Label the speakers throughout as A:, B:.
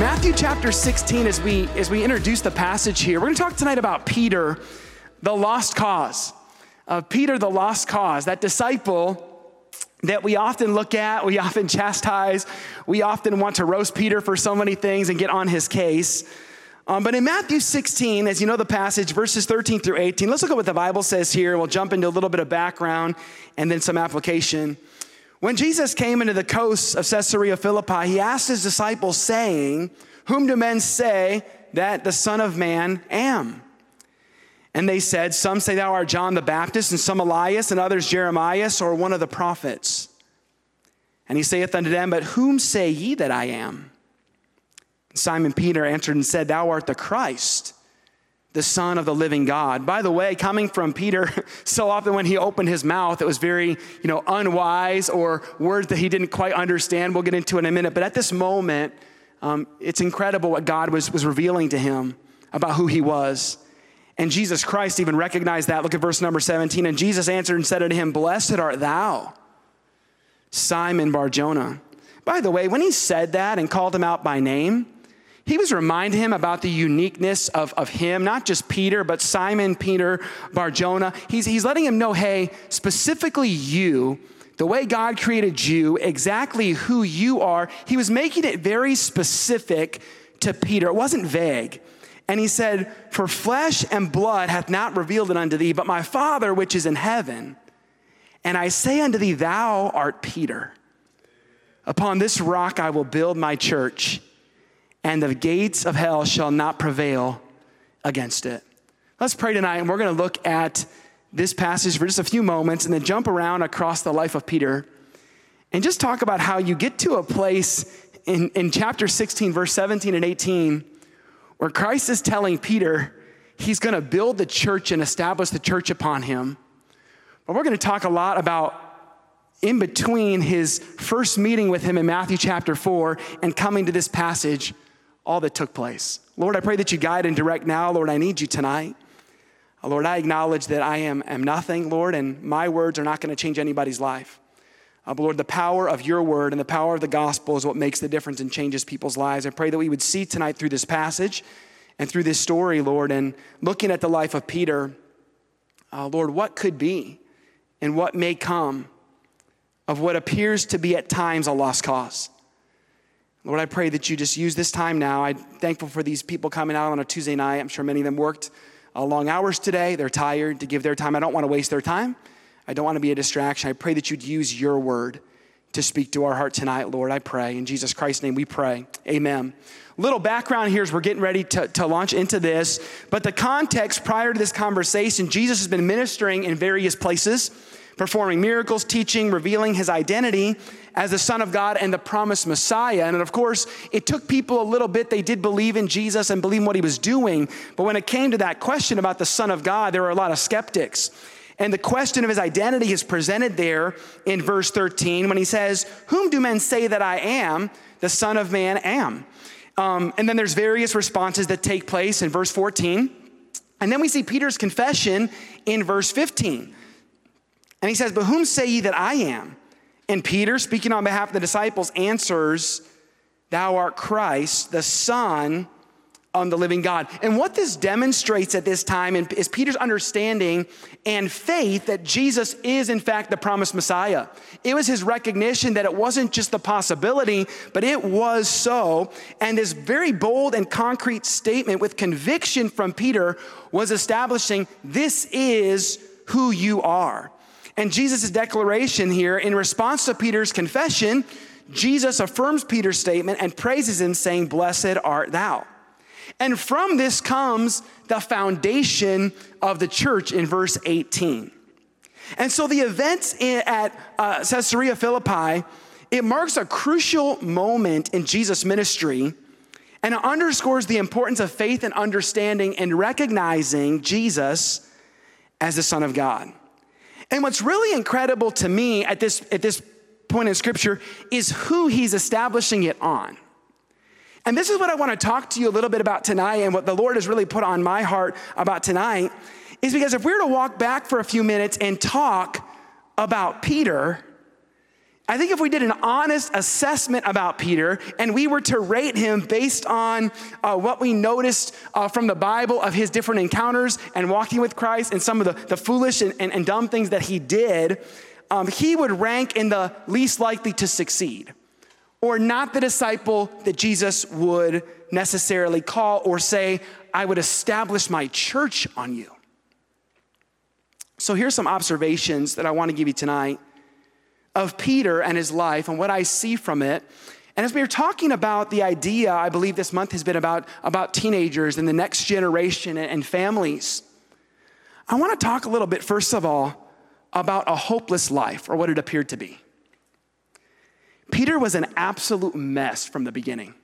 A: Matthew chapter 16, as we as we introduce the passage here, we're going to talk tonight about Peter, the lost cause. Of Peter, the lost cause, that disciple that we often look at, we often chastise, we often want to roast Peter for so many things and get on his case. Um, but in Matthew 16, as you know the passage, verses 13 through 18, let's look at what the Bible says here. We'll jump into a little bit of background and then some application. When Jesus came into the coasts of Caesarea Philippi, he asked his disciples, saying, Whom do men say that the Son of Man am? And they said, Some say thou art John the Baptist, and some Elias, and others Jeremiah, or one of the prophets. And he saith unto them, But whom say ye that I am? Simon Peter answered and said, Thou art the Christ the Son of the living God. By the way, coming from Peter, so often when he opened his mouth, it was very, you know, unwise or words that he didn't quite understand. We'll get into in a minute. But at this moment, um, it's incredible what God was, was revealing to him about who he was. And Jesus Christ even recognized that. Look at verse number 17. And Jesus answered and said unto him, Blessed art thou, Simon Barjona. By the way, when he said that and called him out by name, he was reminding him about the uniqueness of, of him, not just Peter, but Simon, Peter, Barjona. He's, he's letting him know, hey, specifically you, the way God created you, exactly who you are. He was making it very specific to Peter. It wasn't vague. And he said, For flesh and blood hath not revealed it unto thee, but my Father which is in heaven. And I say unto thee, Thou art Peter. Upon this rock I will build my church and the gates of hell shall not prevail against it. Let's pray tonight, and we're going to look at this passage for just a few moments and then jump around across the life of Peter and just talk about how you get to a place in, in chapter 16, verse 17 and 18, where Christ is telling Peter he's going to build the church and establish the church upon him. But we're going to talk a lot about in between his first meeting with him in Matthew chapter 4 and coming to this passage all that took place. Lord, I pray that you guide and direct now. Lord, I need you tonight. Uh, Lord, I acknowledge that I am, am nothing, Lord, and my words are not going to change anybody's life. Uh, but Lord, the power of your word and the power of the gospel is what makes the difference and changes people's lives. I pray that we would see tonight through this passage and through this story, Lord, and looking at the life of Peter, uh, Lord, what could be and what may come of what appears to be at times a lost cause. Lord, I pray that you just use this time now. I'm thankful for these people coming out on a Tuesday night. I'm sure many of them worked uh, long hours today. They're tired to give their time. I don't want to waste their time. I don't want to be a distraction. I pray that you'd use your word to speak to our heart tonight, Lord. I pray. In Jesus Christ's name we pray. Amen. Little background here as we're getting ready to, to launch into this. But the context prior to this conversation, Jesus has been ministering in various places performing miracles, teaching, revealing his identity as the Son of God and the promised Messiah. And of course, it took people a little bit. They did believe in Jesus and believe in what he was doing. But when it came to that question about the Son of God, there were a lot of skeptics. And the question of his identity is presented there in verse 13 when he says, Whom do men say that I am? The Son of Man am. Um, and then there's various responses that take place in verse 14. And then we see Peter's confession in verse 15. And he says, But whom say ye that I am? And Peter, speaking on behalf of the disciples, answers, Thou art Christ, the Son of the living God. And what this demonstrates at this time is Peter's understanding and faith that Jesus is, in fact, the promised Messiah. It was his recognition that it wasn't just the possibility, but it was so. And this very bold and concrete statement with conviction from Peter was establishing this is who you are. And Jesus' declaration here, in response to Peter's confession, Jesus affirms Peter's statement and praises him, saying, Blessed art thou. And from this comes the foundation of the church in verse 18. And so the events at uh, Caesarea Philippi, it marks a crucial moment in Jesus' ministry And it underscores the importance of faith and understanding and recognizing Jesus as the Son of God. And what's really incredible to me at this, at this point in Scripture is who he's establishing it on. And this is what I want to talk to you a little bit about tonight, and what the Lord has really put on my heart about tonight is because if we were to walk back for a few minutes and talk about Peter, I think if we did an honest assessment about Peter and we were to rate him based on uh, what we noticed uh, from the Bible of his different encounters and walking with Christ and some of the, the foolish and, and, and dumb things that he did, um, he would rank in the least likely to succeed or not the disciple that Jesus would necessarily call or say, I would establish my church on you. So here's some observations that I want to give you tonight of Peter and his life and what I see from it. And as we are talking about the idea, I believe this month has been about, about teenagers and the next generation and, and families. I want to talk a little bit, first of all, about a hopeless life or what it appeared to be. Peter was an absolute mess from the beginning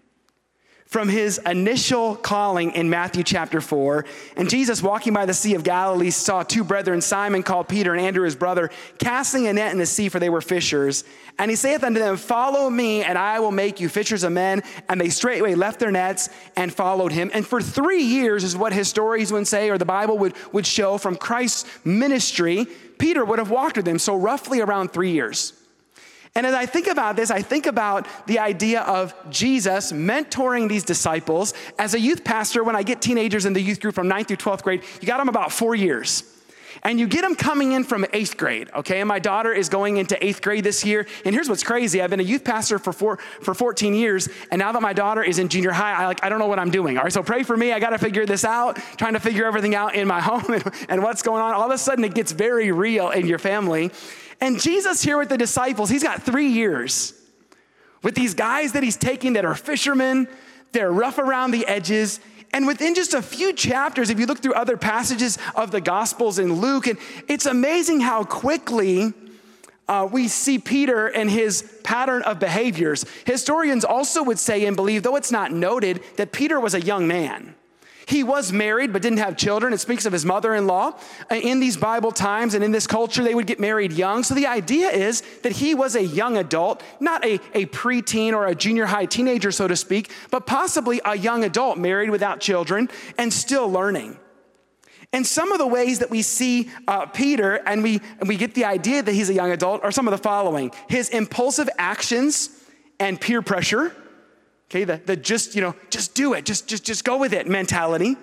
A: from his initial calling in Matthew chapter 4. And Jesus, walking by the Sea of Galilee, saw two brethren, Simon called Peter and Andrew his brother, casting a net in the sea, for they were fishers. And he saith unto them, Follow me, and I will make you fishers of men. And they straightway left their nets and followed him. And for three years, is what historians would say, or the Bible would, would show from Christ's ministry, Peter would have walked with them. So, roughly around three years. And as I think about this, I think about the idea of Jesus mentoring these disciples. As a youth pastor, when I get teenagers in the youth group from 9th through 12th grade, you got them about four years. And you get them coming in from eighth grade, okay? And my daughter is going into eighth grade this year. And here's what's crazy I've been a youth pastor for, four, for 14 years. And now that my daughter is in junior high, I, like, I don't know what I'm doing. All right, so pray for me. I got to figure this out, trying to figure everything out in my home and, and what's going on. All of a sudden, it gets very real in your family. And Jesus here with the disciples, he's got three years with these guys that he's taking that are fishermen, they're rough around the edges. And within just a few chapters, if you look through other passages of the Gospels in Luke, and it's amazing how quickly uh, we see Peter and his pattern of behaviors. Historians also would say and believe, though it's not noted, that Peter was a young man. He was married but didn't have children. It speaks of his mother in law. Uh, in these Bible times and in this culture, they would get married young. So the idea is that he was a young adult, not a, a preteen or a junior high teenager, so to speak, but possibly a young adult married without children and still learning. And some of the ways that we see uh, Peter and we, and we get the idea that he's a young adult are some of the following his impulsive actions and peer pressure Okay, the, the just, you know, just do it, just, just, just go with it mentality.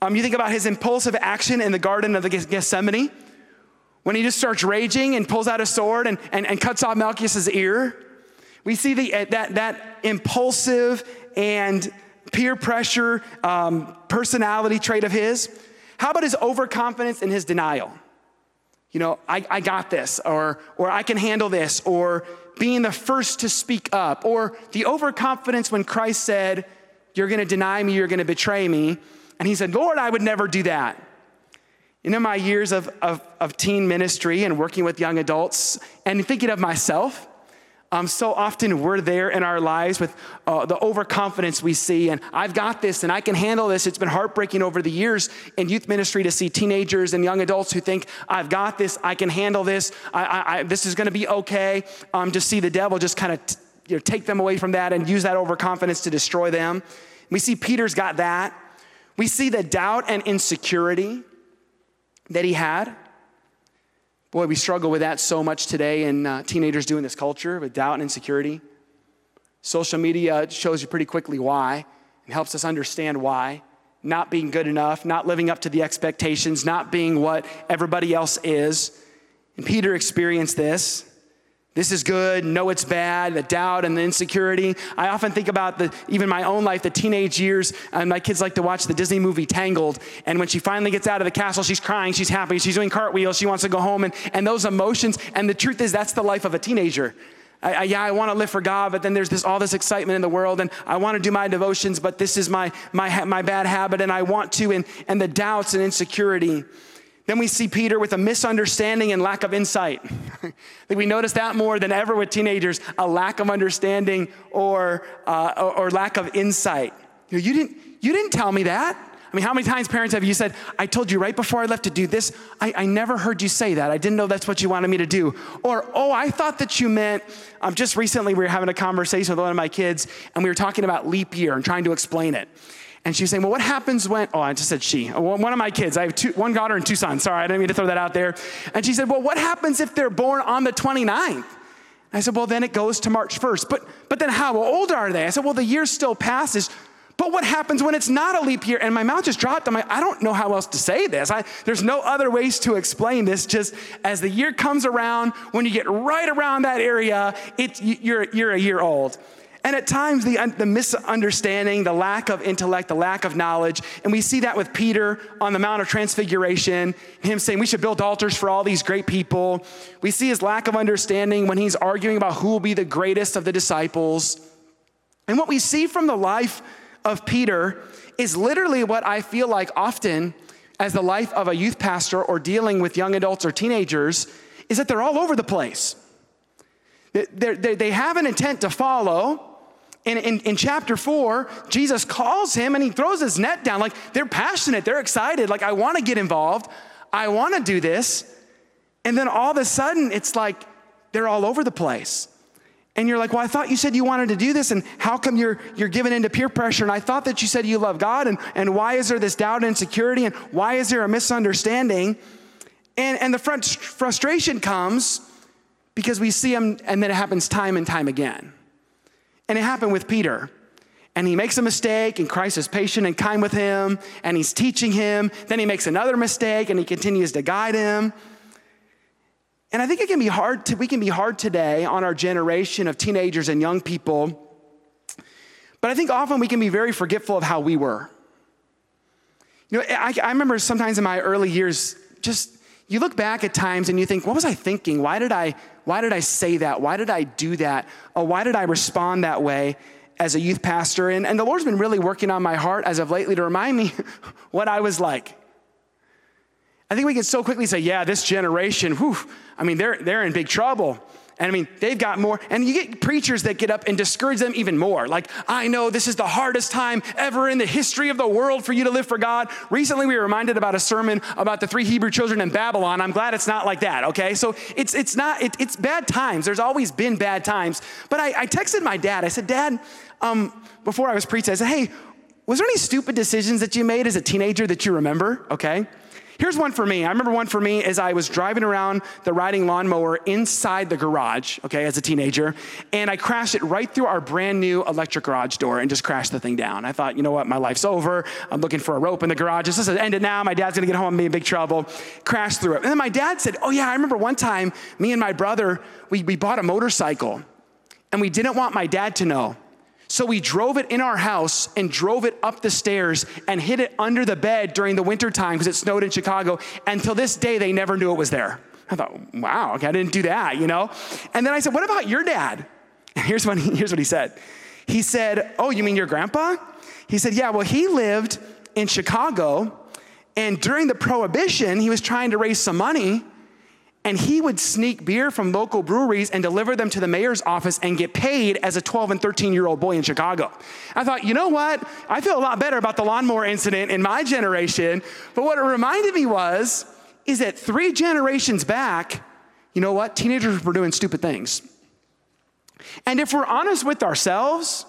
A: Um, you think about his impulsive action in the Garden of the Gethsemane when he just starts raging and pulls out a sword and, and, and cuts off Malchus's ear. We see the, uh, that, that impulsive and peer pressure um, personality trait of his. How about his overconfidence and his denial? You know, I, I got this, or, or I can handle this, or being the first to speak up, or the overconfidence when Christ said, You're gonna deny me, you're gonna betray me. And he said, Lord, I would never do that. In my years of, of, of teen ministry and working with young adults and thinking of myself, um, so often we're there in our lives with uh, the overconfidence we see, and I've got this and I can handle this. It's been heartbreaking over the years in youth ministry to see teenagers and young adults who think, I've got this, I can handle this, I, I, I, this is gonna be okay. Um, to see the devil just kind of t- you know, take them away from that and use that overconfidence to destroy them. We see Peter's got that. We see the doubt and insecurity that he had. Boy, we struggle with that so much today, and uh, teenagers do in this culture with doubt and insecurity. Social media shows you pretty quickly why and helps us understand why. Not being good enough, not living up to the expectations, not being what everybody else is. And Peter experienced this. This is good, no, it's bad, the doubt and the insecurity. I often think about the, even my own life, the teenage years, and my kids like to watch the Disney movie Tangled. And when she finally gets out of the castle, she's crying, she's happy, she's doing cartwheels, she wants to go home, and, and those emotions. And the truth is, that's the life of a teenager. I, I, yeah, I want to live for God, but then there's this, all this excitement in the world, and I want to do my devotions, but this is my, my, my bad habit, and I want to, and, and the doubts and insecurity. Then we see Peter with a misunderstanding and lack of insight. We notice that more than ever with teenagers a lack of understanding or, uh, or, or lack of insight. You know, you didn't, you didn't tell me that. I mean, how many times, parents, have you said, I told you right before I left to do this? I, I never heard you say that. I didn't know that's what you wanted me to do. Or, oh, I thought that you meant, um, just recently we were having a conversation with one of my kids, and we were talking about leap year and trying to explain it. And she's saying, Well, what happens when, oh, I just said she, oh, one of my kids, I have two, one daughter and two sons. Sorry, I didn't mean to throw that out there. And she said, Well, what happens if they're born on the 29th? I said, Well, then it goes to March 1st. But, but then how old are they? I said, Well, the year still passes. But what happens when it's not a leap year? And my mouth just dropped. I'm like, I don't know how else to say this. I, there's no other ways to explain this. Just as the year comes around, when you get right around that area, it, you're, you're a year old. And at times, the, the misunderstanding, the lack of intellect, the lack of knowledge, and we see that with Peter on the Mount of Transfiguration, him saying we should build altars for all these great people. We see his lack of understanding when he's arguing about who will be the greatest of the disciples. And what we see from the life of Peter is literally what I feel like often as the life of a youth pastor or dealing with young adults or teenagers is that they're all over the place. They're, they have an intent to follow. In, in, in, chapter four, Jesus calls him and he throws his net down. Like they're passionate, they're excited. Like, I want to get involved, I want to do this. And then all of a sudden, it's like they're all over the place. And you're like, well, I thought you said you wanted to do this, and how come you're, you're giving into peer pressure? And I thought that you said you love God, and, and why is there this doubt and insecurity, and why is there a misunderstanding? And, and the frustration comes because we see him, and then it happens time and time again. And it happened with Peter. And he makes a mistake, and Christ is patient and kind with him, and he's teaching him. Then he makes another mistake, and he continues to guide him. And I think it can be hard to, we can be hard today on our generation of teenagers and young people. But I think often we can be very forgetful of how we were. You know, I, I remember sometimes in my early years, just you look back at times and you think, what was I thinking? Why did I, why did I say that? Why did I do that? Or why did I respond that way as a youth pastor? And, and the Lord's been really working on my heart as of lately to remind me what I was like. I think we can so quickly say, yeah, this generation, whew, I mean, they're, they're in big trouble. And I mean, they've got more. And you get preachers that get up and discourage them even more. Like, I know this is the hardest time ever in the history of the world for you to live for God. Recently, we were reminded about a sermon about the three Hebrew children in Babylon. I'm glad it's not like that, okay? So it's, it's not, it, it's bad times. There's always been bad times. But I, I texted my dad. I said, Dad, um, before I was preaching, I said, hey, was there any stupid decisions that you made as a teenager that you remember? Okay. Here's one for me. I remember one for me as I was driving around the riding lawnmower inside the garage, okay, as a teenager, and I crashed it right through our brand new electric garage door and just crashed the thing down. I thought, you know what, my life's over. I'm looking for a rope in the garage. This is ended now. My dad's gonna get home and be in big trouble. Crashed through it. And then my dad said, Oh, yeah, I remember one time me and my brother, we, we bought a motorcycle and we didn't want my dad to know. So we drove it in our house and drove it up the stairs and hid it under the bed during the winter time because it snowed in Chicago. And till this day, they never knew it was there. I thought, wow, okay, I didn't do that, you know? And then I said, what about your dad? And here's what he, here's what he said. He said, oh, you mean your grandpa? He said, yeah, well, he lived in Chicago. And during the prohibition, he was trying to raise some money and he would sneak beer from local breweries and deliver them to the mayor's office and get paid as a 12 and 13 year old boy in Chicago. I thought, you know what? I feel a lot better about the lawnmower incident in my generation. But what it reminded me was, is that three generations back, you know what? Teenagers were doing stupid things. And if we're honest with ourselves,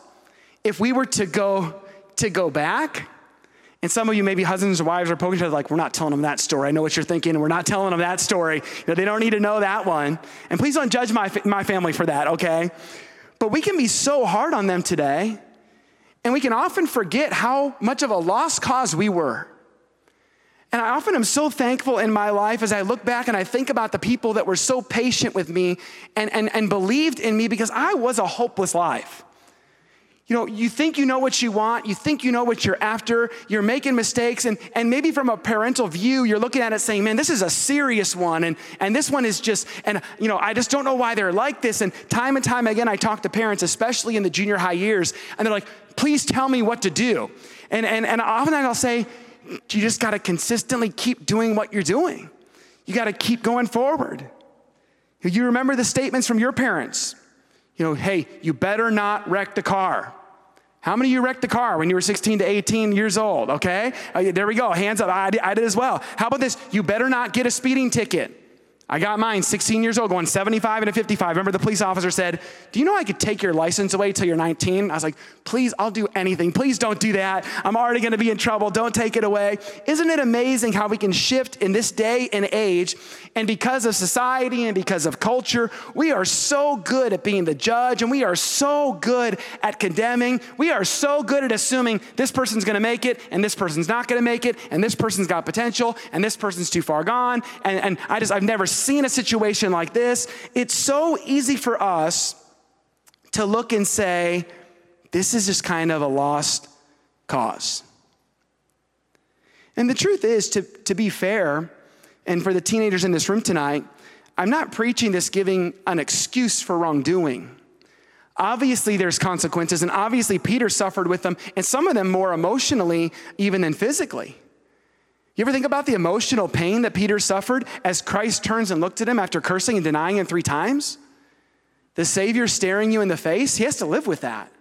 A: if we were to go to go back, and some of you, maybe husbands or wives, are poking each other like, we're not telling them that story. I know what you're thinking. We're not telling them that story. You know, they don't need to know that one. And please don't judge my, my family for that, okay? But we can be so hard on them today, and we can often forget how much of a lost cause we were. And I often am so thankful in my life as I look back and I think about the people that were so patient with me and, and, and believed in me because I was a hopeless life. You know, you think you know what you want, you think you know what you're after, you're making mistakes, and, and maybe from a parental view, you're looking at it saying, man, this is a serious one, and, and this one is just, and you know, I just don't know why they're like this. And time and time again, I talk to parents, especially in the junior high years, and they're like, please tell me what to do. And, and, and often I'll say, you just gotta consistently keep doing what you're doing. You gotta keep going forward. You remember the statements from your parents you know, hey, you better not wreck the car. How many of you wrecked the car when you were 16 to 18 years old? Okay, uh, there we go. Hands up. I I did as well. How about this? You better not get a speeding ticket. I got mine, 16 years old, going 75 and a 55. Remember, the police officer said, Do you know I could take your license away till you're 19? I was like, Please, I'll do anything. Please don't do that. I'm already going to be in trouble. Don't take it away. Isn't it amazing how we can shift in this day and age? And because of society and because of culture, we are so good at being the judge and we are so good at condemning. We are so good at assuming this person's going to make it and this person's not going to make it and this person's got potential and this person's too far gone. And, and I just, I've never seen a situation like this, it's so easy for us to look and say, this is just kind of a lost cause. And the truth is, to, to be fair, and for the teenagers in this room tonight, I'm not preaching this giving an excuse for wrongdoing. Obviously, there's consequences, and obviously, Peter suffered with them, and some of them more emotionally even than physically. You ever think about the emotional pain that Peter suffered as Christ turns and looked at him after cursing and denying him three times? The Savior staring you in the face, he has to live with that.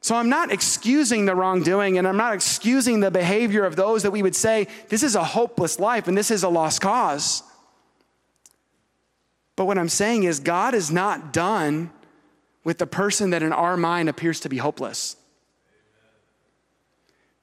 A: So I'm not excusing the wrongdoing and I'm not excusing the behavior of those that we would say, this is a hopeless life and this is a lost cause. But what I'm saying is, God is not done with the person that in our mind appears to be hopeless.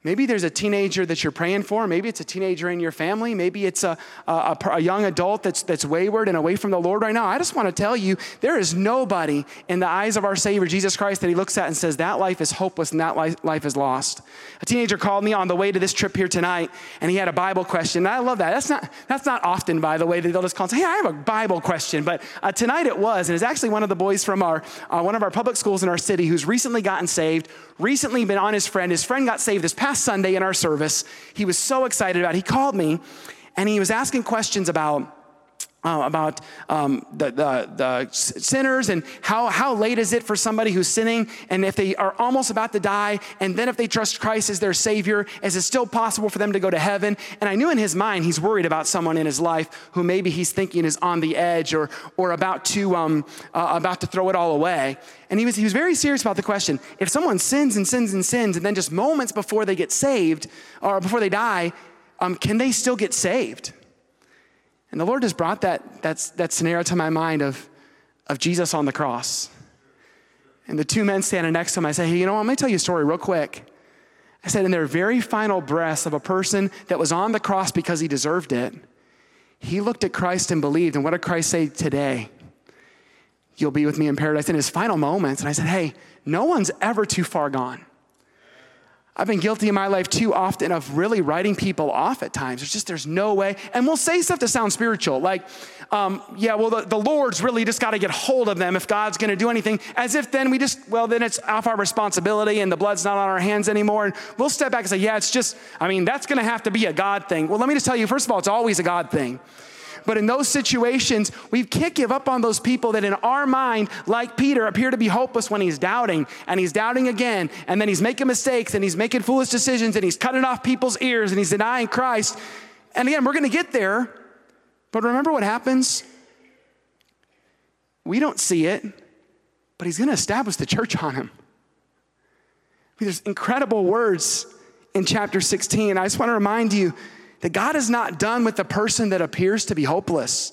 A: Maybe there's a teenager that you're praying for. Maybe it's a teenager in your family. Maybe it's a, a, a, young adult that's, that's wayward and away from the Lord right now. I just want to tell you there is nobody in the eyes of our Savior, Jesus Christ, that He looks at and says, that life is hopeless and that life, life is lost. A teenager called me on the way to this trip here tonight, and he had a Bible question. And I love that. That's not, that's not often, by the way, that they'll just call and say, hey, I have a Bible question. But uh, tonight it was, and it's actually one of the boys from our, uh, one of our public schools in our city who's recently gotten saved, recently been on his friend. His friend got saved this past Sunday in our service. He was so excited about it. He called me and he was asking questions about uh, about um, the, the, the, sinners and how, how late is it for somebody who's sinning? And if they are almost about to die and then if they trust christ as their savior is it still possible for them to go to heaven? And i knew in his mind he's worried about someone in his life who maybe he's thinking is on the edge or, or about, to, um, uh, about to throw it all away. And he was, he was very serious about the question. If someone sins and sins and sins and then just moments before they get saved or before they die um, can they still get saved and the Lord has brought that, that, that scenario to my mind of, of Jesus on the cross. And the two men standing next to him, I say, hey, you know what? Let me tell you a story real quick. I said, in their very final breaths of a person that was on the cross because he deserved it, he looked at Christ and believed. And what did Christ say today? You'll be with me in paradise in his final moments. And I said, hey, no one's ever too far gone. I've been guilty in my life too often of really writing people off at times. It's just, there's no way. And we'll say stuff to sound spiritual, like, um, yeah, well, the, the Lord's really just got to get hold of them if God's going to do anything, as if then we just, well, then it's off our responsibility and the blood's not on our hands anymore. And we'll step back and say, yeah, it's just, I mean, that's going to have to be a God thing. Well, let me just tell you, first of all, it's always a God thing. But in those situations, we can't give up on those people that in our mind, like Peter, appear to be hopeless when he's doubting and he's doubting again. And then he's making mistakes and he's making foolish decisions and he's cutting off people's ears and he's denying Christ. And again, we're going to get there. But remember what happens? We don't see it, but he's going to establish the church on him. There's incredible words in chapter 16. I just want to remind you that God is not done with the person that appears to be hopeless.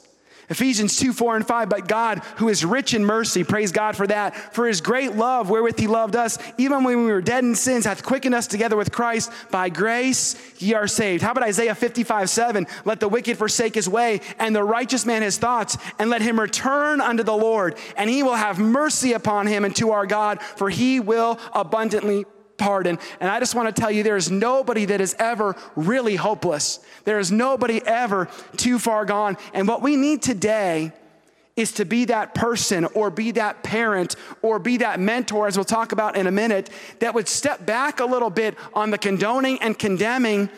A: Ephesians 2, 4, and 5. But God, who is rich in mercy, praise God for that, for his great love wherewith he loved us, even when we were dead in sins, hath quickened us together with Christ. By grace ye are saved. How about Isaiah 55, 7? Let the wicked forsake his way, and the righteous man his thoughts, and let him return unto the Lord, and he will have mercy upon him and to our God, for he will abundantly pardon. And I just want to tell you there is nobody that is ever really hopeless. There is nobody ever too far gone. And what we need today is to be that person or be that parent or be that mentor, as we'll talk about in a minute, that would step back a little bit on the condoning and condemning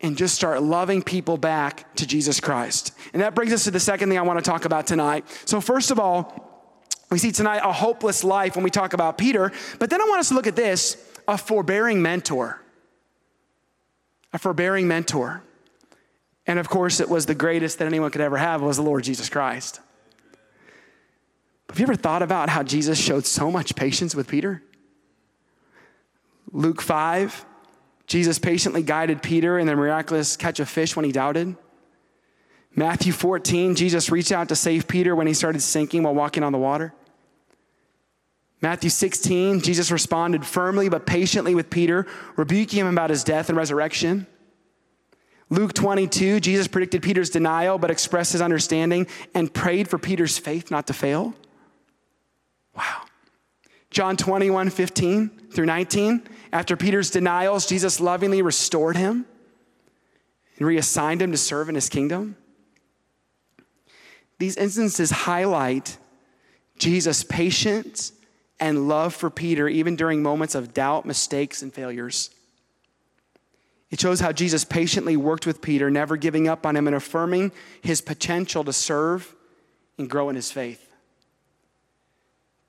A: and just start loving people back to Jesus Christ. And that brings us to the second thing I want to talk about tonight. So, first of all, we see tonight a hopeless life when we talk about Peter, but then I want us to look at this a forbearing mentor. A forbearing mentor. And of course, it was the greatest that anyone could ever have was the Lord Jesus Christ. Have you ever thought about how Jesus showed so much patience with Peter? Luke 5, Jesus patiently guided Peter in the miraculous catch of fish when he doubted. Matthew 14, Jesus reached out to save Peter when he started sinking while walking on the water. Matthew 16, Jesus responded firmly but patiently with Peter, rebuking him about his death and resurrection. Luke 22, Jesus predicted Peter's denial but expressed his understanding and prayed for Peter's faith not to fail. Wow. John 21, 15 through 19, after Peter's denials, Jesus lovingly restored him and reassigned him to serve in his kingdom. These instances highlight Jesus' patience and love for Peter, even during moments of doubt, mistakes, and failures. It shows how Jesus patiently worked with Peter, never giving up on him and affirming his potential to serve and grow in his faith.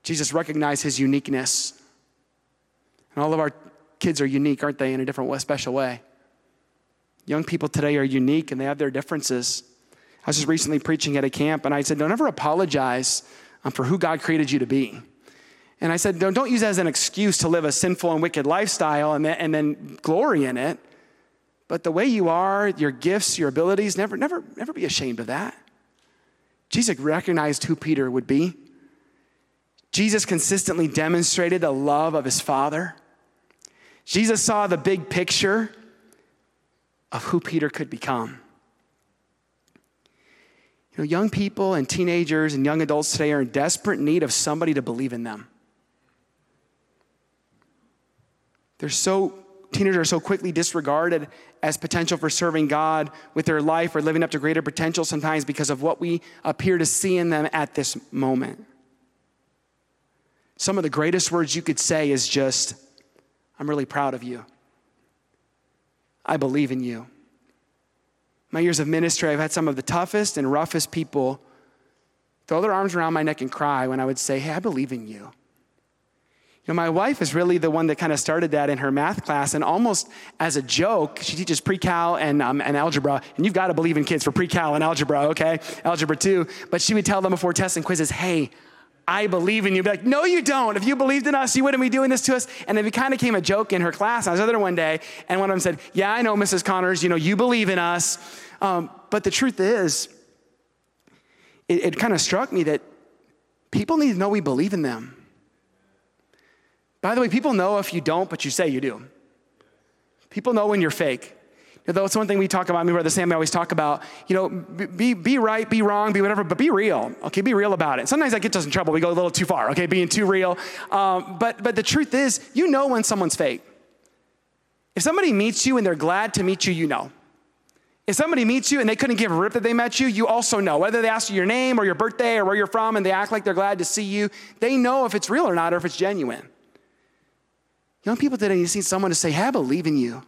A: Jesus recognized his uniqueness. And all of our kids are unique, aren't they, in a different, special way? Young people today are unique and they have their differences. I was just recently preaching at a camp and I said, Don't ever apologize um, for who God created you to be. And I said, don't, don't use that as an excuse to live a sinful and wicked lifestyle and then, and then glory in it. But the way you are, your gifts, your abilities, never, never, never be ashamed of that. Jesus recognized who Peter would be. Jesus consistently demonstrated the love of his Father. Jesus saw the big picture of who Peter could become. You know, young people and teenagers and young adults today are in desperate need of somebody to believe in them. They're so, teenagers are so quickly disregarded as potential for serving God with their life or living up to greater potential sometimes because of what we appear to see in them at this moment. Some of the greatest words you could say is just, I'm really proud of you. I believe in you. My years of ministry, I've had some of the toughest and roughest people throw their arms around my neck and cry when I would say, Hey, I believe in you know, my wife is really the one that kind of started that in her math class, and almost as a joke, she teaches pre-cal and, um, and algebra, and you've got to believe in kids for pre-cal and algebra, okay? Algebra too. But she would tell them before tests and quizzes, hey, I believe in you. Be like, no, you don't. If you believed in us, you wouldn't be doing this to us. And it kind of became a joke in her class. I was there one day, and one of them said, yeah, I know, Mrs. Connors, you know, you believe in us. Um, but the truth is, it, it kind of struck me that people need to know we believe in them. By the way, people know if you don't, but you say you do. People know when you're fake. Though it's one thing we talk about, me brother Sam, I always talk about, you know, be, be right, be wrong, be whatever, but be real. Okay, be real about it. Sometimes that gets us in trouble. We go a little too far, okay, being too real. Um, but, but the truth is, you know when someone's fake. If somebody meets you and they're glad to meet you, you know. If somebody meets you and they couldn't give a rip that they met you, you also know. Whether they ask you your name or your birthday or where you're from and they act like they're glad to see you, they know if it's real or not or if it's genuine. Young people today, you see someone to say, hey, believe in you.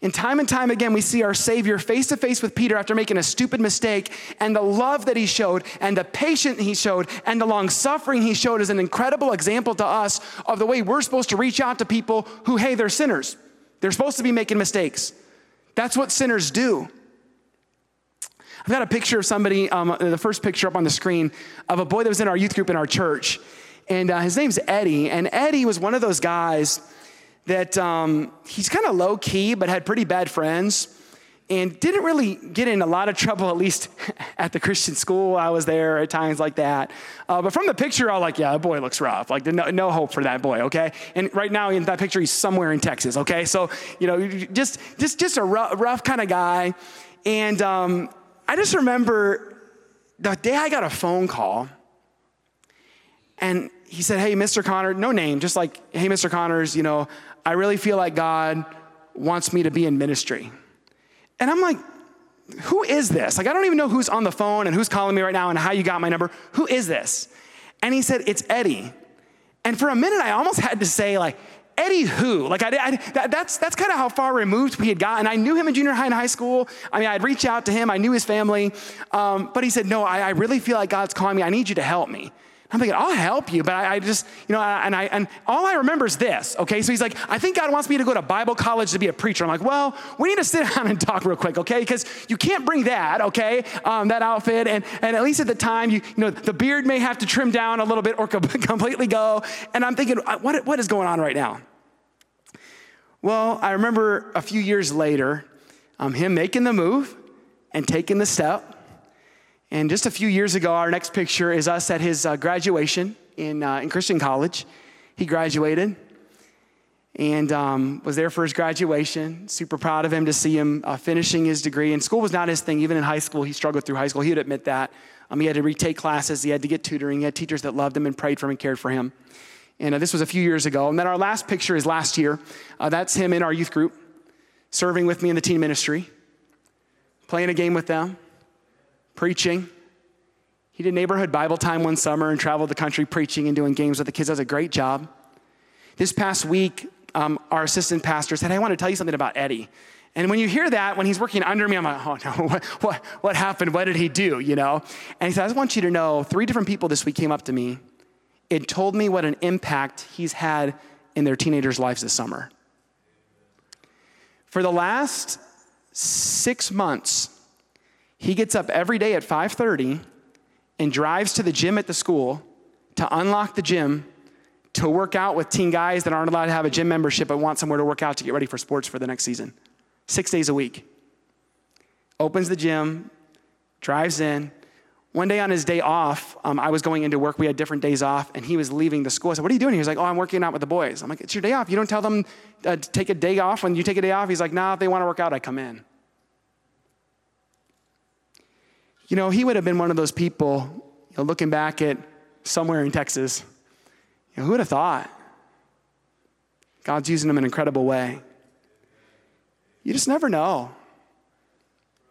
A: And time and time again, we see our Savior face to face with Peter after making a stupid mistake, and the love that he showed, and the patience he showed, and the long suffering he showed is an incredible example to us of the way we're supposed to reach out to people who, hey, they're sinners. They're supposed to be making mistakes. That's what sinners do. I've got a picture of somebody, um, the first picture up on the screen, of a boy that was in our youth group in our church. And uh, his name's Eddie. And Eddie was one of those guys that um, he's kind of low key, but had pretty bad friends and didn't really get in a lot of trouble, at least at the Christian school I was there at times like that. Uh, but from the picture, I was like, yeah, that boy looks rough. Like, no, no hope for that boy, okay? And right now in that picture, he's somewhere in Texas, okay? So, you know, just, just, just a rough, rough kind of guy. And um, I just remember the day I got a phone call, and he said, Hey, Mr. Connor, no name, just like, Hey, Mr. Connors, you know, I really feel like God wants me to be in ministry. And I'm like, Who is this? Like, I don't even know who's on the phone and who's calling me right now and how you got my number. Who is this? And he said, It's Eddie. And for a minute, I almost had to say, like, Eddie who? Like, I, I that, that's, that's kind of how far removed we had gotten. I knew him in junior high and high school. I mean, I'd reach out to him, I knew his family. Um, but he said, No, I, I really feel like God's calling me. I need you to help me. I'm thinking, I'll help you, but I, I, just, you know, and I, and all I remember is this, okay? So he's like, I think God wants me to go to Bible college to be a preacher. I'm like, well, we need to sit down and talk real quick, okay? Because you can't bring that, okay? Um, that outfit, and, and at least at the time, you, you know, the beard may have to trim down a little bit or completely go. And I'm thinking, what, what is going on right now? Well, I remember a few years later, um, him making the move and taking the step. And just a few years ago, our next picture is us at his uh, graduation in, uh, in Christian college. He graduated and um, was there for his graduation. Super proud of him to see him uh, finishing his degree. And school was not his thing. Even in high school, he struggled through high school. He would admit that. Um, he had to retake classes, he had to get tutoring, he had teachers that loved him and prayed for him and cared for him. And uh, this was a few years ago. And then our last picture is last year. Uh, that's him in our youth group, serving with me in the teen ministry, playing a game with them, preaching. He did neighborhood Bible time one summer and traveled the country preaching and doing games with the kids. That was a great job. This past week, um, our assistant pastor said, hey, I want to tell you something about Eddie. And when you hear that, when he's working under me, I'm like, oh no, what, what, what happened? What did he do? You know? And he said, I just want you to know three different people this week came up to me and told me what an impact he's had in their teenagers' lives this summer. For the last six months, he gets up every day at 5:30 and drives to the gym at the school to unlock the gym to work out with teen guys that aren't allowed to have a gym membership but want somewhere to work out to get ready for sports for the next season. Six days a week. Opens the gym, drives in. One day on his day off, um, I was going into work. We had different days off, and he was leaving the school. I said, What are you doing? He was like, Oh, I'm working out with the boys. I'm like, It's your day off. You don't tell them uh, to take a day off when you take a day off. He's like, Nah, if they want to work out, I come in. You know, he would have been one of those people, you know, looking back at somewhere in Texas know, who would have thought? God's using him in an incredible way. You just never know.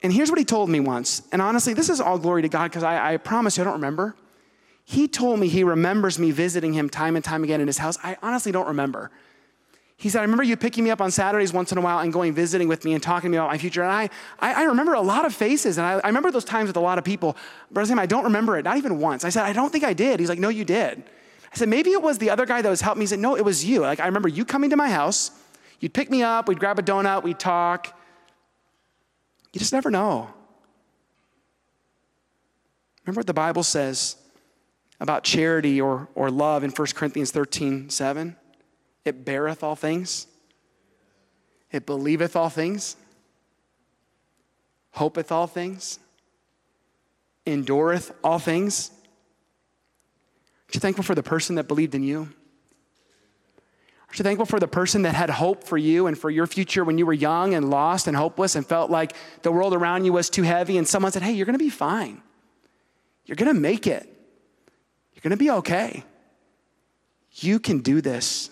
A: And here's what he told me once. And honestly, this is all glory to God because I, I promise you, I don't remember. He told me he remembers me visiting him time and time again in his house. I honestly don't remember. He said, I remember you picking me up on Saturdays once in a while and going visiting with me and talking to me about my future. And I, I, I remember a lot of faces. And I, I, remember those times with a lot of people. But I I don't remember it, not even once. I said, I don't think I did. He's like, No, you did. I said, maybe it was the other guy that was helping me. He said, no, it was you. Like, I remember you coming to my house. You'd pick me up, we'd grab a donut, we'd talk. You just never know. Remember what the Bible says about charity or, or love in 1 Corinthians 13 7? It beareth all things, it believeth all things, hopeth all things, endureth all things. Aren't you thankful for the person that believed in you? Aren't you thankful for the person that had hope for you and for your future when you were young and lost and hopeless and felt like the world around you was too heavy? And someone said, Hey, you're going to be fine. You're going to make it. You're going to be okay. You can do this.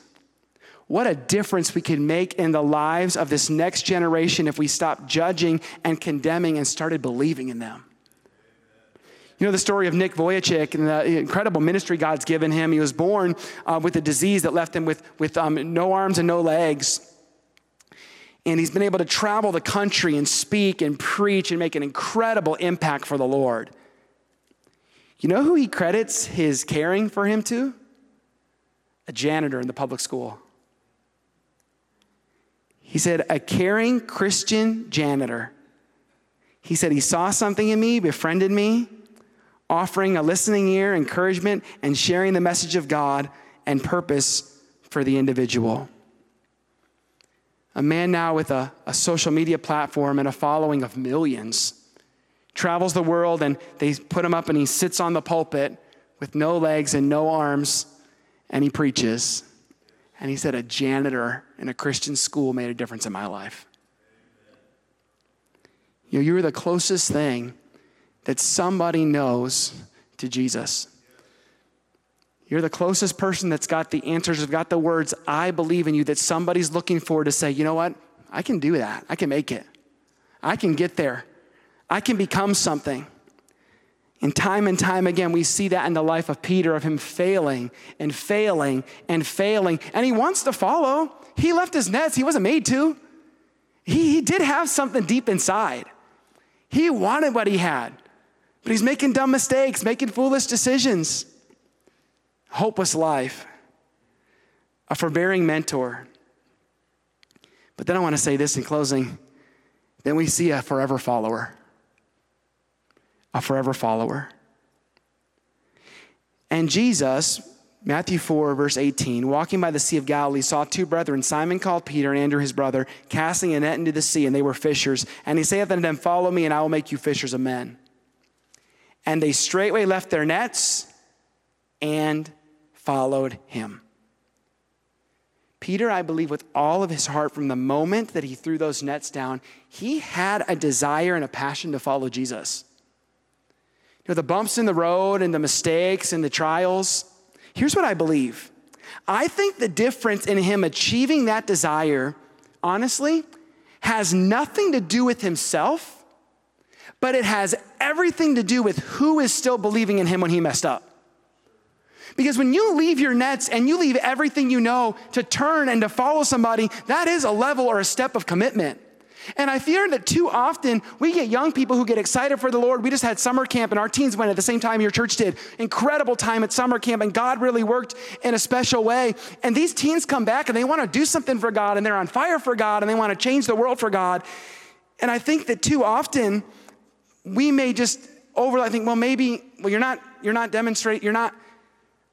A: What a difference we can make in the lives of this next generation if we stop judging and condemning and started believing in them. You know the story of Nick Vujicic and the incredible ministry God's given him. He was born uh, with a disease that left him with, with um, no arms and no legs. And he's been able to travel the country and speak and preach and make an incredible impact for the Lord. You know who he credits his caring for him to? A janitor in the public school. He said, a caring Christian janitor. He said, he saw something in me, befriended me, offering a listening ear, encouragement, and sharing the message of God and purpose for the individual. A man now with a, a social media platform and a following of millions travels the world and they put him up and he sits on the pulpit with no legs and no arms and he preaches. And he said, A janitor in a Christian school made a difference in my life. You know, you were the closest thing that somebody knows to Jesus. You're the closest person that's got the answers, have got the words, I believe in you, that somebody's looking for to say, you know what? I can do that. I can make it. I can get there. I can become something. And time and time again, we see that in the life of Peter, of him failing and failing and failing. And he wants to follow. He left his nets, he wasn't made to. He, he did have something deep inside. He wanted what he had. But he's making dumb mistakes, making foolish decisions. Hopeless life. A forbearing mentor. But then I want to say this in closing. Then we see a forever follower. A forever follower. And Jesus, Matthew 4, verse 18, walking by the Sea of Galilee, saw two brethren, Simon called Peter and Andrew his brother, casting a net into the sea, and they were fishers. And he saith unto them, Follow me, and I will make you fishers of men. And they straightway left their nets and followed him. Peter, I believe, with all of his heart, from the moment that he threw those nets down, he had a desire and a passion to follow Jesus. You know, the bumps in the road and the mistakes and the trials, Here's what I believe I think the difference in him achieving that desire, honestly, has nothing to do with himself, but it has everything to do with who is still believing in him when he messed up. Because when you leave your nets and you leave everything you know to turn and to follow somebody, that is a level or a step of commitment. And I fear that too often we get young people who get excited for the Lord. We just had summer camp and our teens went at the same time your church did. Incredible time at summer camp and God really worked in a special way. And these teens come back and they want to do something for God and they're on fire for God and they want to change the world for God. And I think that too often we may just over I think well maybe well you're not you're not demonstrate you're not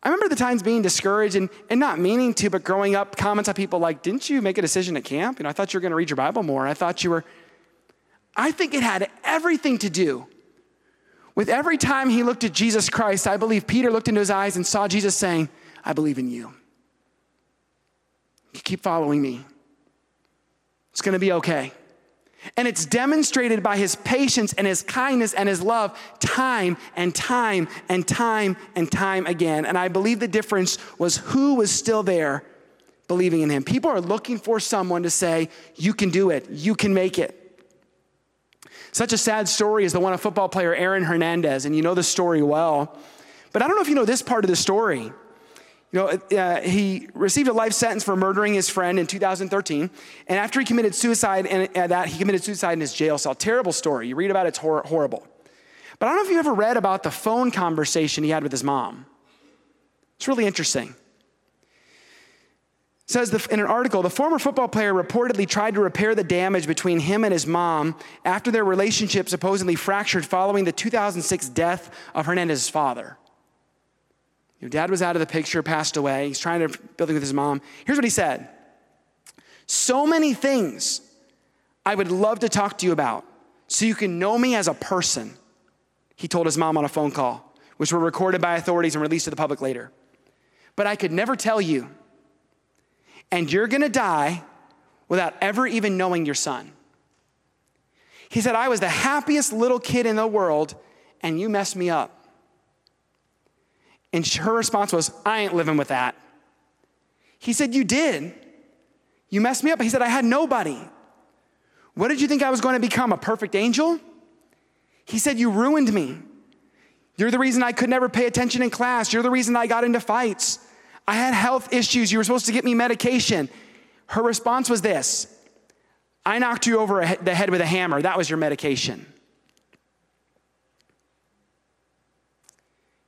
A: I remember the times being discouraged and, and not meaning to, but growing up, comments on people like, Didn't you make a decision at camp? You know, I thought you were going to read your Bible more. I thought you were. I think it had everything to do with every time he looked at Jesus Christ. I believe Peter looked into his eyes and saw Jesus saying, I believe in you. You keep following me. It's going to be okay. And it's demonstrated by his patience and his kindness and his love time and time and time and time again. And I believe the difference was who was still there believing in him. People are looking for someone to say, You can do it, you can make it. Such a sad story is the one of football player Aaron Hernandez, and you know the story well. But I don't know if you know this part of the story. You know, uh, he received a life sentence for murdering his friend in 2013. And after he committed suicide, and uh, that he committed suicide in his jail cell. Terrible story. You read about it, it's hor- horrible. But I don't know if you ever read about the phone conversation he had with his mom. It's really interesting. It says in an article, the former football player reportedly tried to repair the damage between him and his mom after their relationship supposedly fractured following the 2006 death of Hernandez's father. Your dad was out of the picture, passed away. He's trying to build it with his mom. Here's what he said. So many things I would love to talk to you about so you can know me as a person, he told his mom on a phone call, which were recorded by authorities and released to the public later. But I could never tell you. And you're gonna die without ever even knowing your son. He said, I was the happiest little kid in the world, and you messed me up. And her response was, I ain't living with that. He said, You did. You messed me up. He said, I had nobody. What did you think I was going to become? A perfect angel? He said, You ruined me. You're the reason I could never pay attention in class. You're the reason I got into fights. I had health issues. You were supposed to get me medication. Her response was this I knocked you over the head with a hammer. That was your medication.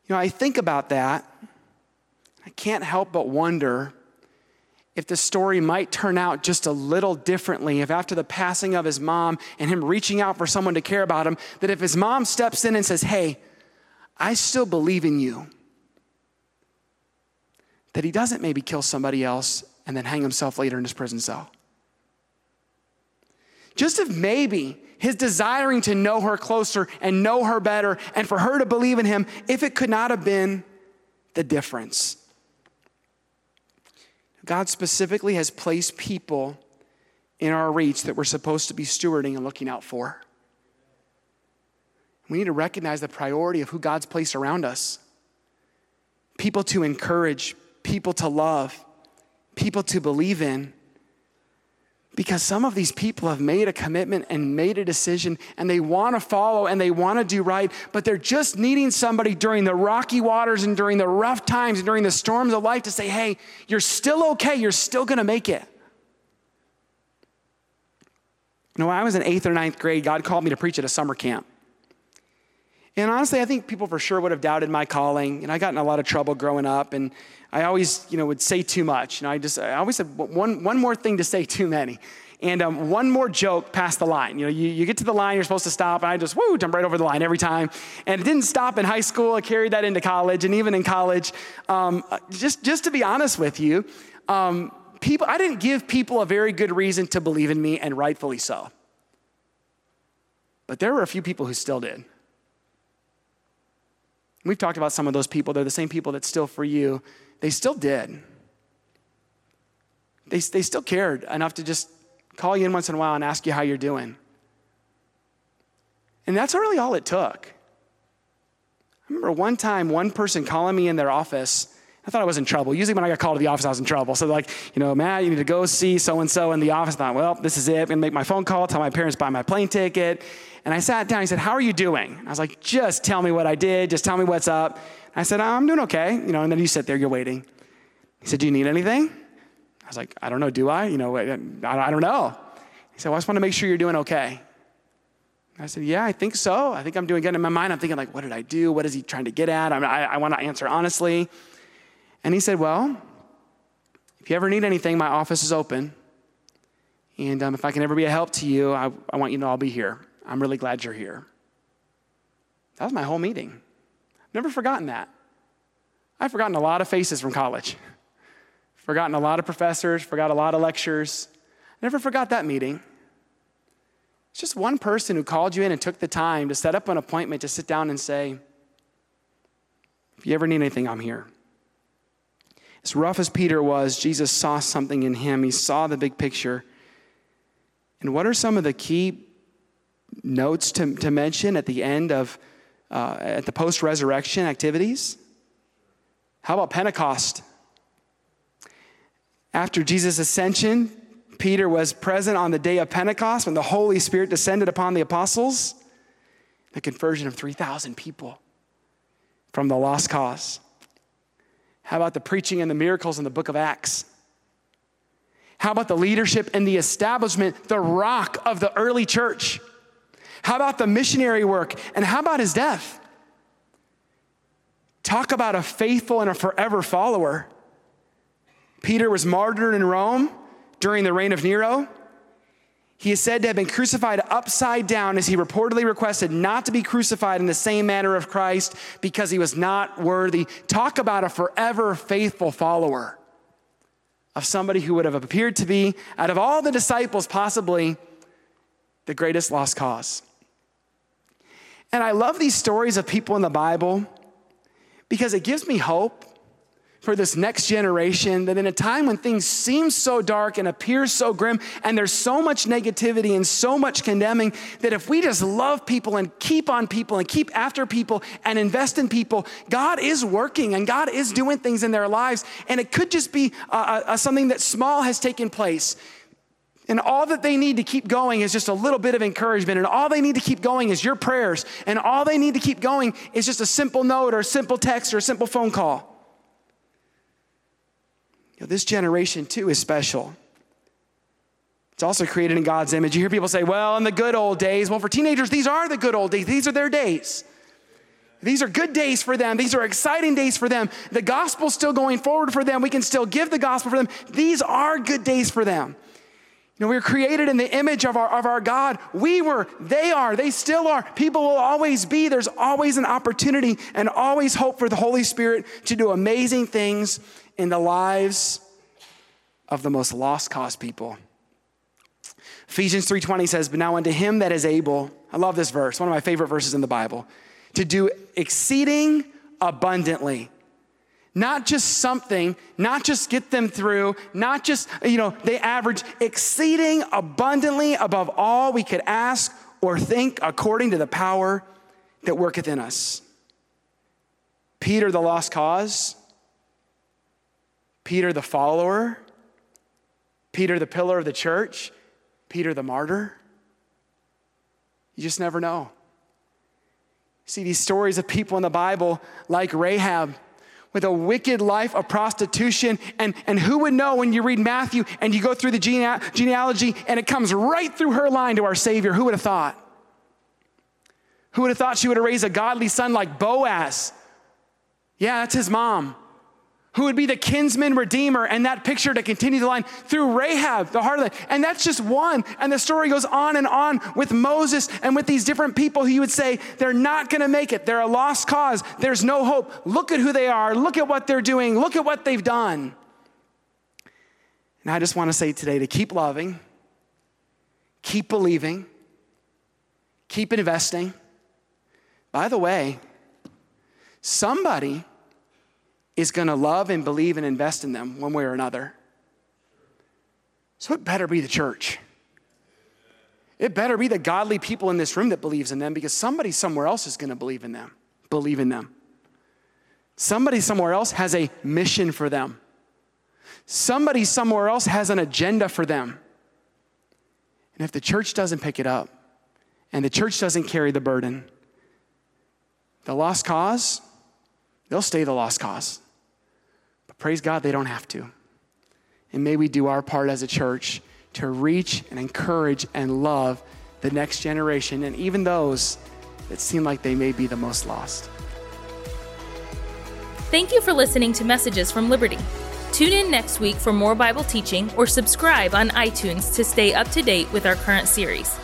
A: You know, I think about that. I can't help but wonder if the story might turn out just a little differently. If after the passing of his mom and him reaching out for someone to care about him, that if his mom steps in and says, Hey, I still believe in you, that he doesn't maybe kill somebody else and then hang himself later in his prison cell. Just if maybe his desiring to know her closer and know her better and for her to believe in him, if it could not have been the difference. God specifically has placed people in our reach that we're supposed to be stewarding and looking out for. We need to recognize the priority of who God's placed around us people to encourage, people to love, people to believe in. Because some of these people have made a commitment and made a decision and they want to follow and they want to do right, but they're just needing somebody during the rocky waters and during the rough times and during the storms of life to say, hey, you're still okay, you're still going to make it. You know, when I was in eighth or ninth grade, God called me to preach at a summer camp. And honestly, I think people for sure would have doubted my calling. And I got in a lot of trouble growing up. And I always, you know, would say too much. You know, I just, I always said one, one more thing to say too many. and um, one more joke past the line. You know, you, you get to the line, you're supposed to stop, and I just, woo, jump right over the line every time. And it didn't stop in high school. I carried that into college, and even in college. Um, just, just to be honest with you, um, people, I didn't give people a very good reason to believe in me, and rightfully so. But there were a few people who still did. We've talked about some of those people. They're the same people that still, for you, they still did. They, they still cared enough to just call you in once in a while and ask you how you're doing. And that's really all it took. I remember one time, one person calling me in their office. I thought I was in trouble. Usually, when I got called to the office, I was in trouble. So, like, you know, Matt, you need to go see so and so in the office. I thought, well, this is it. I'm going to make my phone call, tell my parents buy my plane ticket. And I sat down. He said, How are you doing? I was like, Just tell me what I did. Just tell me what's up. I said, I'm doing okay. You know, and then you sit there, you're waiting. He said, Do you need anything? I was like, I don't know, do I? You know, I, don't know. He said, Well, I just want to make sure you're doing okay. I said, Yeah, I think so. I think I'm doing good. In my mind, I'm thinking, like, what did I do? What is he trying to get at? I, I want to answer honestly. And he said, Well, if you ever need anything, my office is open. And um, if I can ever be a help to you, I, I want you to all be here. I'm really glad you're here. That was my whole meeting. Never forgotten that. I've forgotten a lot of faces from college, forgotten a lot of professors, forgot a lot of lectures. Never forgot that meeting. It's just one person who called you in and took the time to set up an appointment to sit down and say, If you ever need anything, I'm here. As rough as Peter was, Jesus saw something in him. He saw the big picture. And what are some of the key notes to, to mention at the end of uh, at the post resurrection activities? How about Pentecost? After Jesus' ascension, Peter was present on the day of Pentecost when the Holy Spirit descended upon the apostles, the conversion of 3,000 people from the lost cause. How about the preaching and the miracles in the book of Acts? How about the leadership and the establishment, the rock of the early church? How about the missionary work? And how about his death? Talk about a faithful and a forever follower. Peter was martyred in Rome during the reign of Nero. He is said to have been crucified upside down as he reportedly requested not to be crucified in the same manner of Christ because he was not worthy. Talk about a forever faithful follower of somebody who would have appeared to be, out of all the disciples, possibly the greatest lost cause. And I love these stories of people in the Bible because it gives me hope for this next generation that in a time when things seem so dark and appear so grim and there's so much negativity and so much condemning that if we just love people and keep on people and keep after people and invest in people god is working and god is doing things in their lives and it could just be uh, uh, something that small has taken place and all that they need to keep going is just a little bit of encouragement. And all they need to keep going is your prayers. And all they need to keep going is just a simple note or a simple text or a simple phone call. This generation, too, is special. It's also created in God's image. You hear people say, well, in the good old days, well, for teenagers, these are the good old days. These are their days. These are good days for them. These are exciting days for them. The gospel's still going forward for them. We can still give the gospel for them. These are good days for them. You know, we were created in the image of our, of our God. We were, they are, they still are. People will always be. There's always an opportunity and always hope for the Holy Spirit to do amazing things in the lives of the most lost cause people. Ephesians 3:20 says, "But now unto him that is able, I love this verse, one of my favorite verses in the Bible, to do exceeding abundantly not just something, not just get them through, not just, you know, they average exceeding abundantly above all we could ask or think according to the power that worketh in us. Peter, the lost cause, Peter, the follower, Peter, the pillar of the church, Peter, the martyr. You just never know. See these stories of people in the Bible like Rahab with a wicked life of prostitution. And, and who would know when you read Matthew and you go through the gene- genealogy and it comes right through her line to our Savior? Who would have thought? Who would have thought she would have raised a godly son like Boaz? Yeah, that's his mom. Who would be the kinsman redeemer, and that picture to continue the line through Rahab, the harlot. And that's just one. And the story goes on and on with Moses and with these different people who you would say, they're not gonna make it. They're a lost cause. There's no hope. Look at who they are. Look at what they're doing. Look at what they've done. And I just wanna say today to keep loving, keep believing, keep investing. By the way, somebody is going to love and believe and invest in them one way or another. So it better be the church. It better be the godly people in this room that believes in them because somebody somewhere else is going to believe in them, believe in them. Somebody somewhere else has a mission for them. Somebody somewhere else has an agenda for them. And if the church doesn't pick it up and the church doesn't carry the burden, the lost cause, they'll stay the lost cause. But praise God, they don't have to. And may we do our part as a church to reach and encourage and love the next generation and even those that seem like they may be the most lost.
B: Thank you for listening to Messages from Liberty. Tune in next week for more Bible teaching or subscribe on iTunes to stay up to date with our current series.